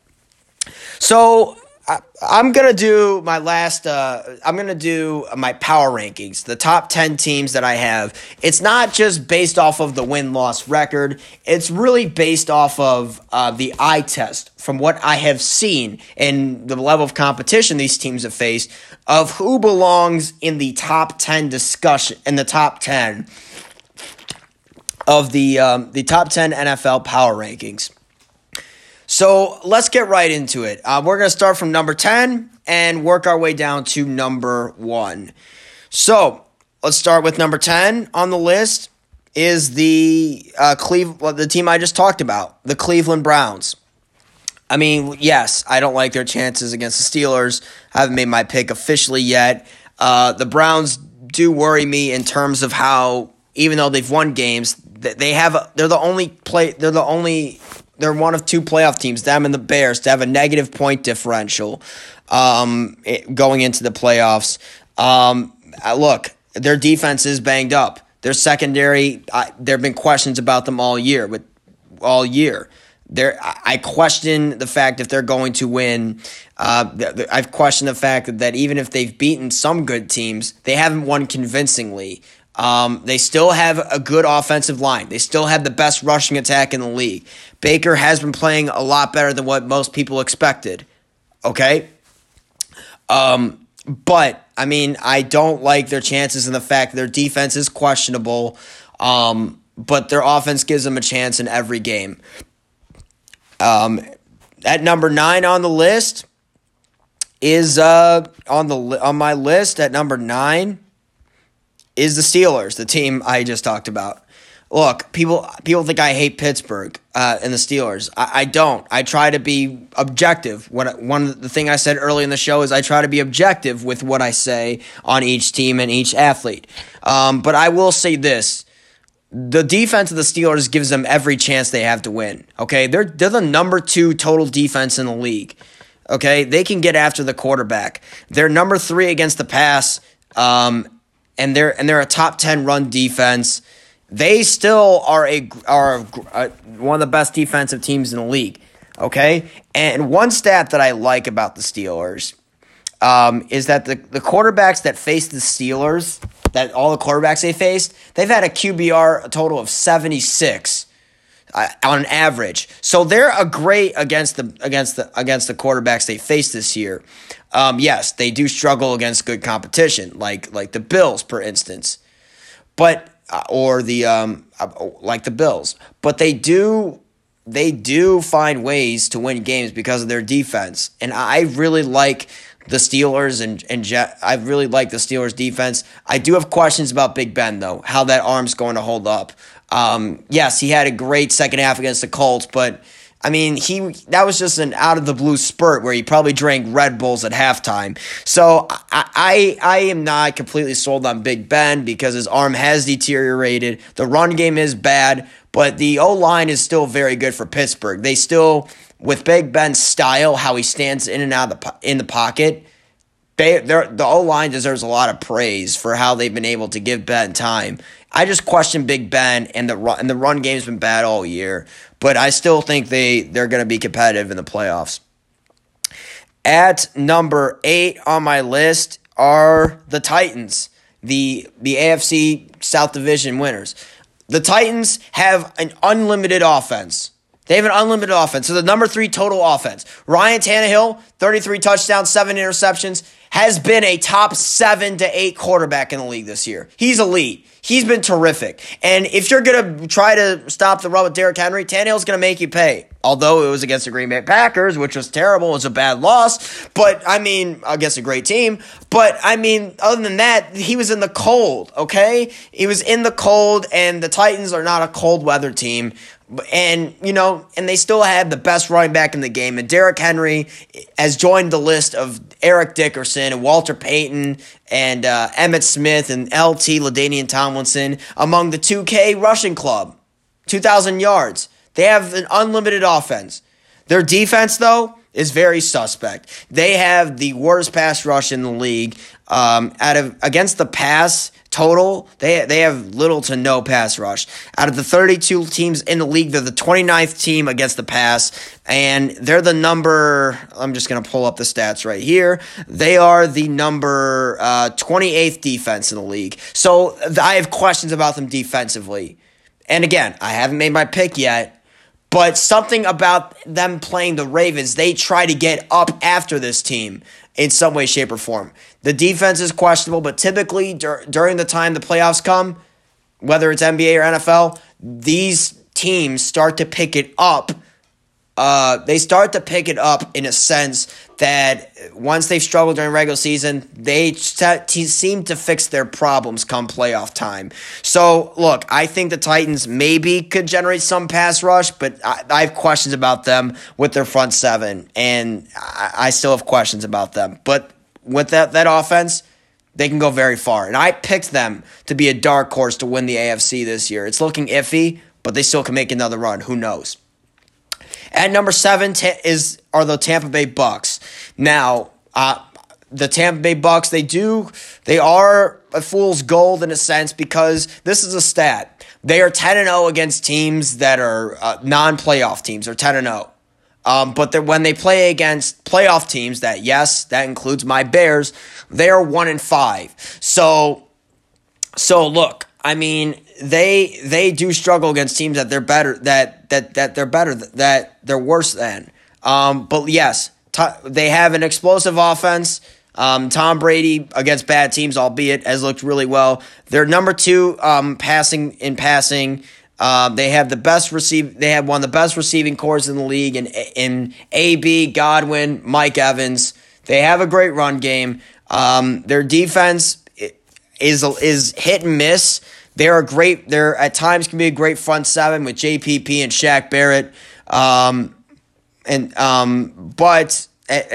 So I, am gonna do my last. Uh, I'm gonna do my power rankings, the top ten teams that I have. It's not just based off of the win loss record. It's really based off of uh, the eye test from what I have seen and the level of competition these teams have faced of who belongs in the top ten discussion in the top ten of the um, the top ten NFL power rankings. So let's get right into it. Uh, we're going to start from number 10 and work our way down to number 1. So let's start with number 10 on the list is the uh, Cleve, the team I just talked about, the Cleveland Browns. I mean, yes, I don't like their chances against the Steelers. I haven't made my pick officially yet. Uh, the Browns do worry me in terms of how, even though they've won games, they have they're the only play they're the only they're one of two playoff teams, them and the Bears, to have a negative point differential um, going into the playoffs. Um, uh, look, their defense is banged up. Their secondary, I, there have been questions about them all year, but all year. There, I question the fact if they're going to win. Uh, I've questioned the fact that even if they've beaten some good teams, they haven't won convincingly. Um, they still have a good offensive line. They still have the best rushing attack in the league. Baker has been playing a lot better than what most people expected. Okay? Um, but, I mean, I don't like their chances in the fact their defense is questionable, um, but their offense gives them a chance in every game. Um, at number nine on the list is uh, on the on my list at number nine is the Steelers, the team I just talked about. Look, people people think I hate Pittsburgh uh, and the Steelers. I, I, don't. I try to be objective. What one the thing I said early in the show is I try to be objective with what I say on each team and each athlete. Um, but I will say this: the defense of the Steelers gives them every chance they have to win. Okay, they're they're the number two total defense in the league. Okay, they can get after the quarterback. They're number three against the pass. Um, and they're and they're a top 10 run defense. They still are a are a, one of the best defensive teams in the league. Okay, and one stat that I like about the Steelers um, is that the the quarterbacks that face the Steelers, that all the quarterbacks they faced, they've had a QBR a total of seventy six. Uh, on average, so they're a great against the against the against the quarterbacks they face this year. Um, yes, they do struggle against good competition, like like the Bills, for instance, but uh, or the um, uh, like the Bills, but they do they do find ways to win games because of their defense, and I really like the Steelers and and Je- I really like the Steelers defense. I do have questions about Big Ben though, how that arm's going to hold up. Um, yes, he had a great second half against the Colts, but I mean, he that was just an out of the blue spurt where he probably drank Red Bulls at halftime. So I, I I am not completely sold on Big Ben because his arm has deteriorated. The run game is bad, but the O line is still very good for Pittsburgh. They still with Big Ben's style, how he stands in and out of the in the pocket. They, the O line deserves a lot of praise for how they've been able to give Ben time. I just question Big Ben and the run and the run game's been bad all year, but I still think they they're going to be competitive in the playoffs. At number 8 on my list are the Titans, the the AFC South Division winners. The Titans have an unlimited offense. They have an unlimited offense. So the number three total offense. Ryan Tannehill, 33 touchdowns, seven interceptions, has been a top seven to eight quarterback in the league this year. He's elite. He's been terrific. And if you're going to try to stop the run with Derrick Henry, Tannehill's going to make you pay. Although it was against the Green Bay Packers, which was terrible. It was a bad loss. But, I mean, against a great team. But, I mean, other than that, he was in the cold, okay? He was in the cold, and the Titans are not a cold weather team. And, you know, and they still had the best running back in the game. And Derrick Henry has joined the list of Eric Dickerson and Walter Payton and uh, Emmitt Smith and LT LaDainian Tomlinson among the 2K rushing club. 2,000 yards. They have an unlimited offense. Their defense, though, is very suspect. They have the worst pass rush in the league. Um, out of against the pass, total, they they have little to no pass rush. Out of the 32 teams in the league, they're the 29th team against the pass, and they're the number. I'm just gonna pull up the stats right here. They are the number uh, 28th defense in the league. So I have questions about them defensively. And again, I haven't made my pick yet. But something about them playing the Ravens, they try to get up after this team in some way, shape, or form. The defense is questionable, but typically dur- during the time the playoffs come, whether it's NBA or NFL, these teams start to pick it up uh, they start to pick it up in a sense that once they've struggled during regular season, they seem to fix their problems come playoff time. So, look, I think the Titans maybe could generate some pass rush, but I, I have questions about them with their front seven, and I, I still have questions about them. But with that, that offense, they can go very far. And I picked them to be a dark horse to win the AFC this year. It's looking iffy, but they still can make another run. Who knows? At number seven is are the Tampa Bay Bucks. Now, uh, the Tampa Bay Bucks, they do, they are a fool's gold in a sense because this is a stat. They are 10 and 0 against teams that are uh, non playoff teams, or 10 and 0. Um, but when they play against playoff teams, that yes, that includes my Bears, they are one in five. So, so look, I mean, they they do struggle against teams that they're better that that that they're better that they're worse than. Um, but yes, t- they have an explosive offense. Um, Tom Brady against bad teams, albeit, has looked really well. They're number two um, passing in passing. Um, they have the best receive. They have one of the best receiving cores in the league in in AB Godwin, Mike Evans. They have a great run game. Um, their defense is is hit and miss. They're a great. They're at times can be a great front seven with JPP and Shaq Barrett. Um, and um, but and,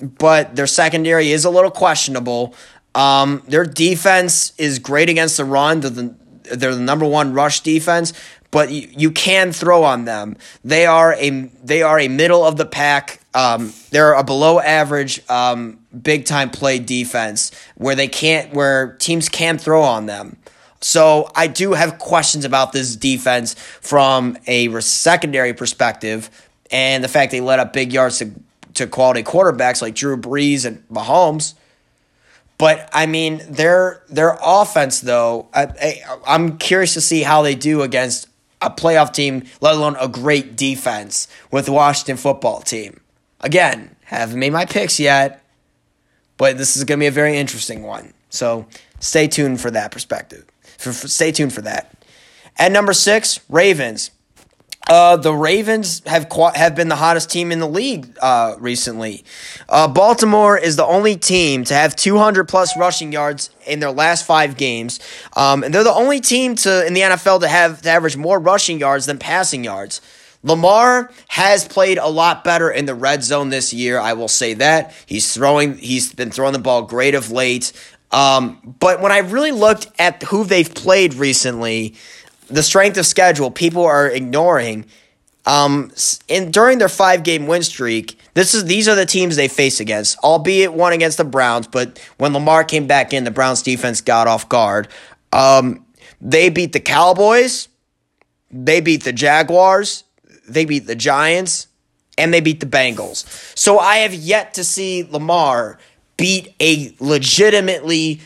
and but their secondary is a little questionable. Um, their defense is great against the run. They're the, they're the number one rush defense, but you, you can throw on them. They are a they are a middle of the pack. Um, they're a below average um, big time play defense where they can't where teams can throw on them. So I do have questions about this defense from a secondary perspective, and the fact they let up big yards to, to quality quarterbacks like Drew Brees and Mahomes. But I mean, their their offense though, I, I, am curious to see how they do against a playoff team, let alone a great defense with the Washington football team. Again, haven't made my picks yet, but this is going to be a very interesting one. So stay tuned for that perspective. For, for, stay tuned for that. At number six, Ravens. Uh, the Ravens have have been the hottest team in the league uh, recently. Uh, Baltimore is the only team to have 200 plus rushing yards in their last five games, um, and they're the only team to in the NFL to have to average more rushing yards than passing yards. Lamar has played a lot better in the red zone this year. I will say that he's throwing. He's been throwing the ball great of late. Um, but when I really looked at who they've played recently, the strength of schedule people are ignoring. Um, in during their five game win streak, this is these are the teams they face against, albeit one against the Browns. But when Lamar came back in, the Browns defense got off guard. Um, they beat the Cowboys, they beat the Jaguars, they beat the Giants, and they beat the Bengals. So I have yet to see Lamar beat a legitimately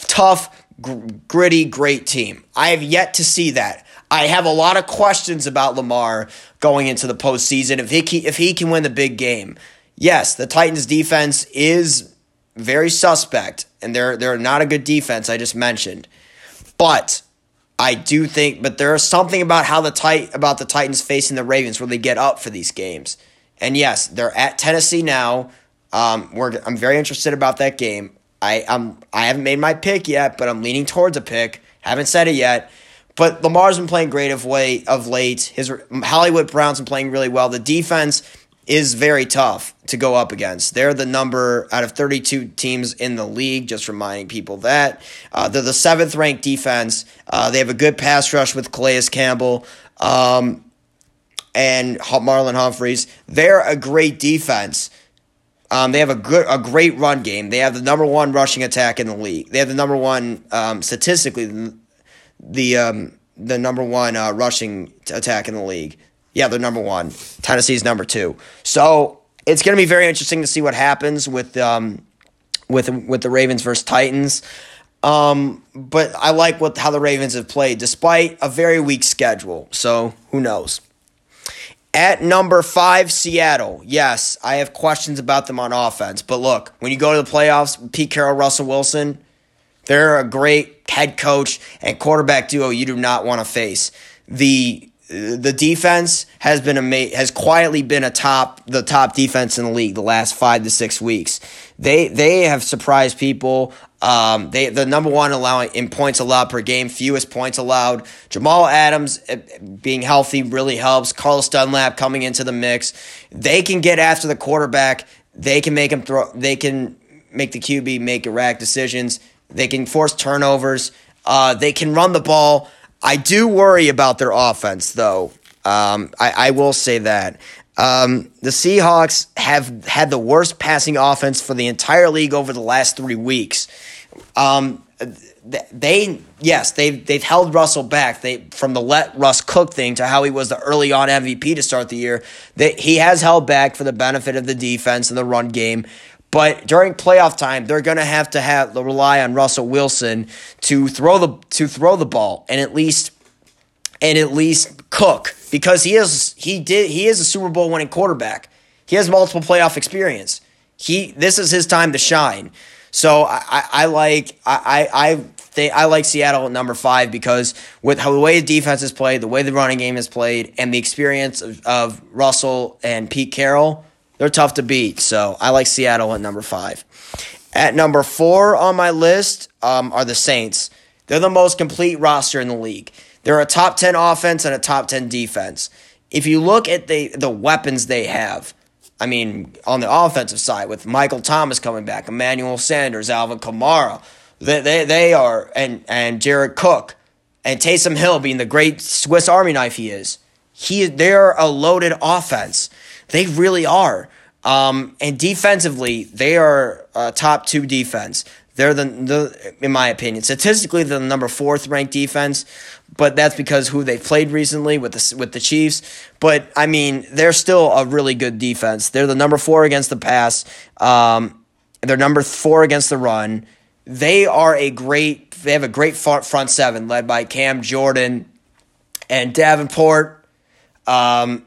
tough, gritty, great team. I have yet to see that. I have a lot of questions about Lamar going into the postseason if he if he can win the big game. Yes, the Titans defense is very suspect, and they're they're not a good defense. I just mentioned, but I do think, but there is something about how the tight about the Titans facing the Ravens where they get up for these games. And yes, they're at Tennessee now. Um, we're, I'm very interested about that game. I I'm I haven't made my pick yet, but I'm leaning towards a pick. Haven't said it yet. But Lamar's been playing great of late. Of late, his Hollywood Browns been playing really well. The defense is very tough to go up against. They're the number out of 32 teams in the league. Just reminding people that uh, they're the seventh ranked defense. Uh, they have a good pass rush with Calais Campbell. Um, and Marlon Humphreys. They're a great defense. Um, they have a good, a great run game. They have the number one rushing attack in the league. They have the number one um, statistically, the um, the number one uh, rushing attack in the league. Yeah, they're number one. Tennessee's number two. So it's going to be very interesting to see what happens with um, with with the Ravens versus Titans. Um, but I like what how the Ravens have played despite a very weak schedule. So who knows? At number five, Seattle. Yes, I have questions about them on offense. But look, when you go to the playoffs, Pete Carroll, Russell Wilson, they're a great head coach and quarterback duo you do not want to face. The the defense has been ama- has quietly been a top the top defense in the league the last five to six weeks. They they have surprised people. Um, they the number one allowing in points allowed per game, fewest points allowed. Jamal Adams eh, being healthy really helps. Carlos Dunlap coming into the mix. They can get after the quarterback. They can make him throw. They can make the QB make erratic decisions. They can force turnovers. Uh, they can run the ball. I do worry about their offense, though. Um, I, I will say that. Um, the Seahawks have had the worst passing offense for the entire league over the last three weeks. Um, they yes they've they've held Russell back they from the let Russ cook thing to how he was the early on MVP to start the year that he has held back for the benefit of the defense and the run game but during playoff time, they're going to have to have rely on Russell Wilson to throw the to throw the ball and at least and at least cook because he is he did he is a Super Bowl winning quarterback. He has multiple playoff experience. He this is his time to shine. So I, I, like I I think I like Seattle at number five because with how the way the defense is played, the way the running game is played, and the experience of, of Russell and Pete Carroll they're tough to beat. So I like Seattle at number five. At number four on my list um, are the Saints. They're the most complete roster in the league. They're a top 10 offense and a top 10 defense. If you look at the, the weapons they have, I mean, on the offensive side, with Michael Thomas coming back, Emmanuel Sanders, Alvin Kamara, they, they, they are, and, and Jared Cook, and Taysom Hill being the great Swiss Army knife he is. He, they're a loaded offense. They really are. Um, and defensively, they are uh, top two defense. They're the, the, in my opinion, statistically they're the number fourth ranked defense, but that's because who they played recently with the with the Chiefs. But I mean, they're still a really good defense. They're the number four against the pass. Um, they're number four against the run. They are a great. They have a great front seven led by Cam Jordan and Davenport. Um,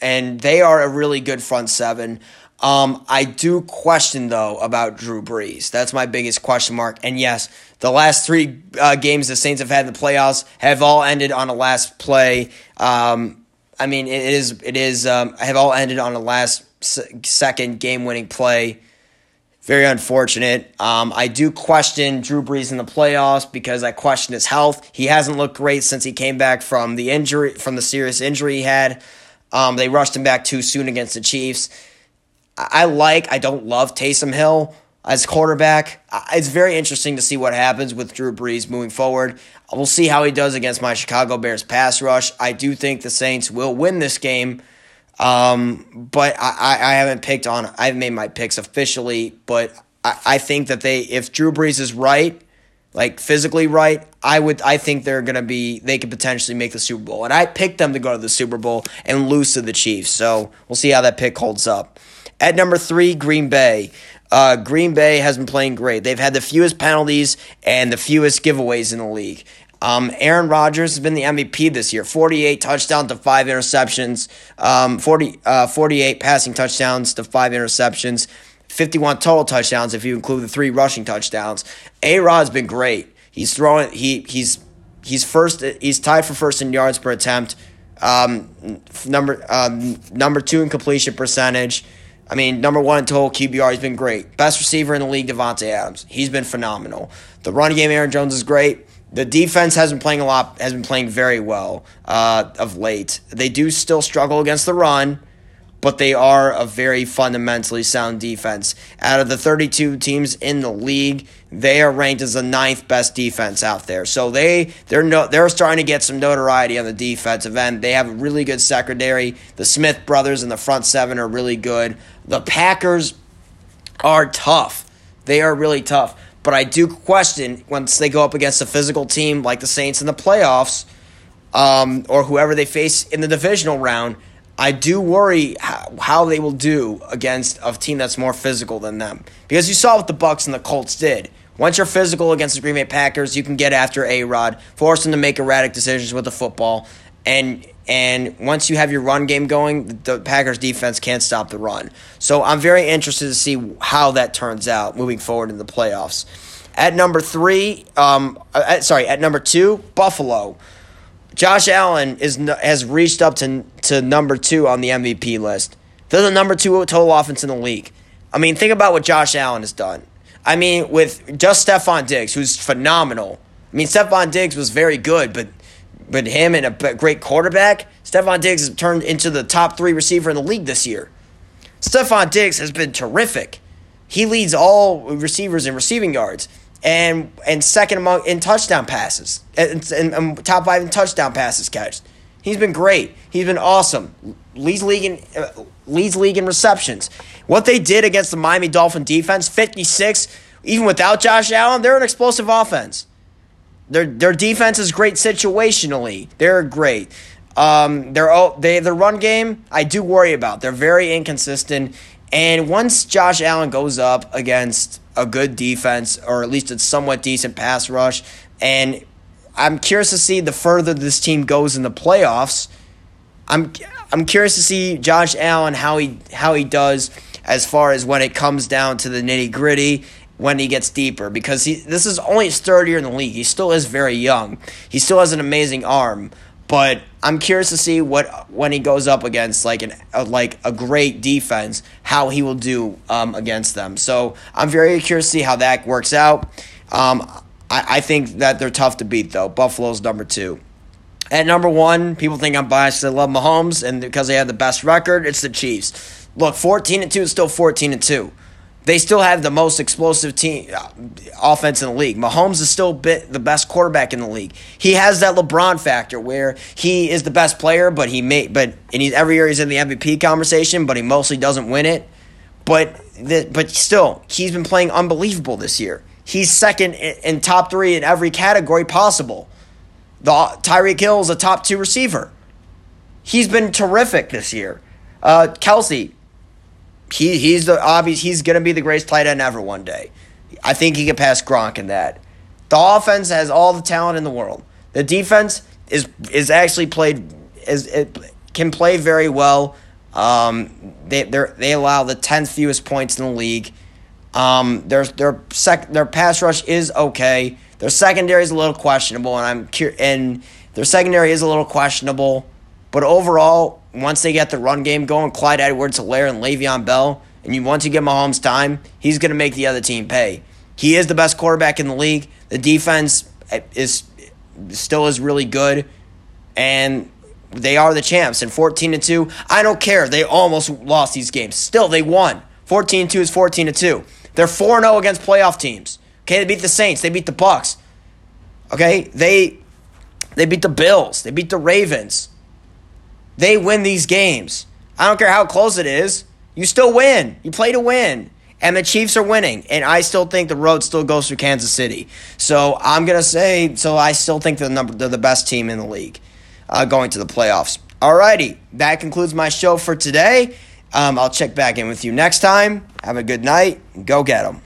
and they are a really good front seven. Um, I do question though about Drew Brees. That's my biggest question mark. And yes, the last three uh, games the Saints have had in the playoffs have all ended on a last play. Um, I mean, it is it is um, have all ended on a last second game winning play. Very unfortunate. Um, I do question Drew Brees in the playoffs because I question his health. He hasn't looked great since he came back from the injury, from the serious injury he had. Um, they rushed him back too soon against the Chiefs. I like, I don't love Taysom Hill as quarterback. It's very interesting to see what happens with Drew Brees moving forward. We'll see how he does against my Chicago Bears pass rush. I do think the Saints will win this game. Um, but I, I haven't picked on I haven't made my picks officially, but I, I think that they if Drew Brees is right, like physically right, I would I think they're gonna be they could potentially make the Super Bowl. And I picked them to go to the Super Bowl and lose to the Chiefs. So we'll see how that pick holds up. At number three, Green Bay. Uh, Green Bay has been playing great. They've had the fewest penalties and the fewest giveaways in the league. Um, Aaron Rodgers has been the MVP this year 48 touchdowns to 5 interceptions, um, 40, uh, 48 passing touchdowns to 5 interceptions. 51 total touchdowns if you include the three rushing touchdowns. A Rod's been great. He's throwing he he's he's first he's tied for first in yards per attempt. Um, number um, number two in completion percentage. I mean, number one in total QBR. He's been great. Best receiver in the league, Davante Adams. He's been phenomenal. The running game, Aaron Jones is great. The defense has been playing a lot. Has been playing very well uh, of late. They do still struggle against the run but they are a very fundamentally sound defense. Out of the 32 teams in the league, they are ranked as the ninth best defense out there. So they they're no, they're starting to get some notoriety on the defensive end. They have a really good secondary. The Smith brothers in the front seven are really good. The Packers are tough. They are really tough. But I do question once they go up against a physical team like the Saints in the playoffs, um, or whoever they face in the divisional round I do worry how, they will do against a team that's more physical than them. Because you saw what the Bucks and the Colts did. Once you're physical against the Green Bay Packers, you can get after A Rod, force them to make erratic decisions with the football, and and once you have your run game going, the Packers defense can't stop the run. So I'm very interested to see how that turns out moving forward in the playoffs. At number three, um, uh, sorry, at number two, Buffalo Josh Allen is has reached up to to number two on the MVP list. They're the number two total offense in the league. I mean, think about what Josh Allen has done. I mean, with just Stefon Diggs, who's phenomenal. I mean, Stefon Diggs was very good, but but him and a great quarterback, Stefon Diggs has turned into the top three receiver in the league this year. Stefon Diggs has been terrific. He leads all receivers in receiving yards and and second among in touchdown passes and, and, and top five in touchdown passes catched. He's been great. He's been awesome. Leads league in uh, leads league in receptions. What they did against the Miami Dolphin defense, fifty six, even without Josh Allen, they're an explosive offense. Their their defense is great situationally. They're great. Um, they're oh, they their run game I do worry about. They're very inconsistent. And once Josh Allen goes up against a good defense or at least a somewhat decent pass rush. And I'm curious to see the further this team goes in the playoffs. I'm I'm curious to see Josh Allen how he how he does as far as when it comes down to the nitty gritty when he gets deeper because he this is only his third year in the league. He still is very young. He still has an amazing arm, but I'm curious to see what when he goes up against like an a, like a great defense, how he will do um, against them. So I'm very curious to see how that works out. Um, I, I think that they're tough to beat though. Buffalo's number two. At number one, people think I'm biased. They love Mahomes, and because they have the best record, it's the Chiefs. Look, 14 and two is still 14 and two they still have the most explosive team uh, offense in the league. Mahomes is still bit the best quarterback in the league. He has that LeBron factor where he is the best player, but he may but and every year he's in the MVP conversation, but he mostly doesn't win it. But the, but still, he's been playing unbelievable this year. He's second in, top three in every category possible. The Tyreek Hill is a top two receiver. He's been terrific this year. Uh, Kelce, he he's the obvious he's gonna be the greatest tight end ever one day. I think he can pass Gronk in that. The offense has all the talent in the world. The defense is is actually played is it can play very well. Um, they they allow the tenth fewest points in the league. Um, their their sec their pass rush is okay. Their secondary is a little questionable, and I'm cur- and their secondary is a little questionable. But overall, once they get the run game going, Clyde Edwards Helaire and Le'Veon Bell, and you once you get Mahomes time, he's to make the other team pay. He is the best quarterback in the league. The defense is still is really good, and they are the champs. And 14 to 2, I don't care. They almost lost these games. Still, they won. 14 2 is 14 to 2. They're 4 0 against playoff teams. Okay, they beat the Saints, they beat the Bucks. Okay, they they beat the Bills, they beat the Ravens. They win these games. I don't care how close it is. You still win. You play to win. And the Chiefs are winning. And I still think the road still goes through Kansas City. So I'm going to say, so I still think they're the, number, they're the best team in the league uh, going to the playoffs. Alrighty, that concludes my show for today. Um, I'll check back in with you next time. Have a good night. And go get them.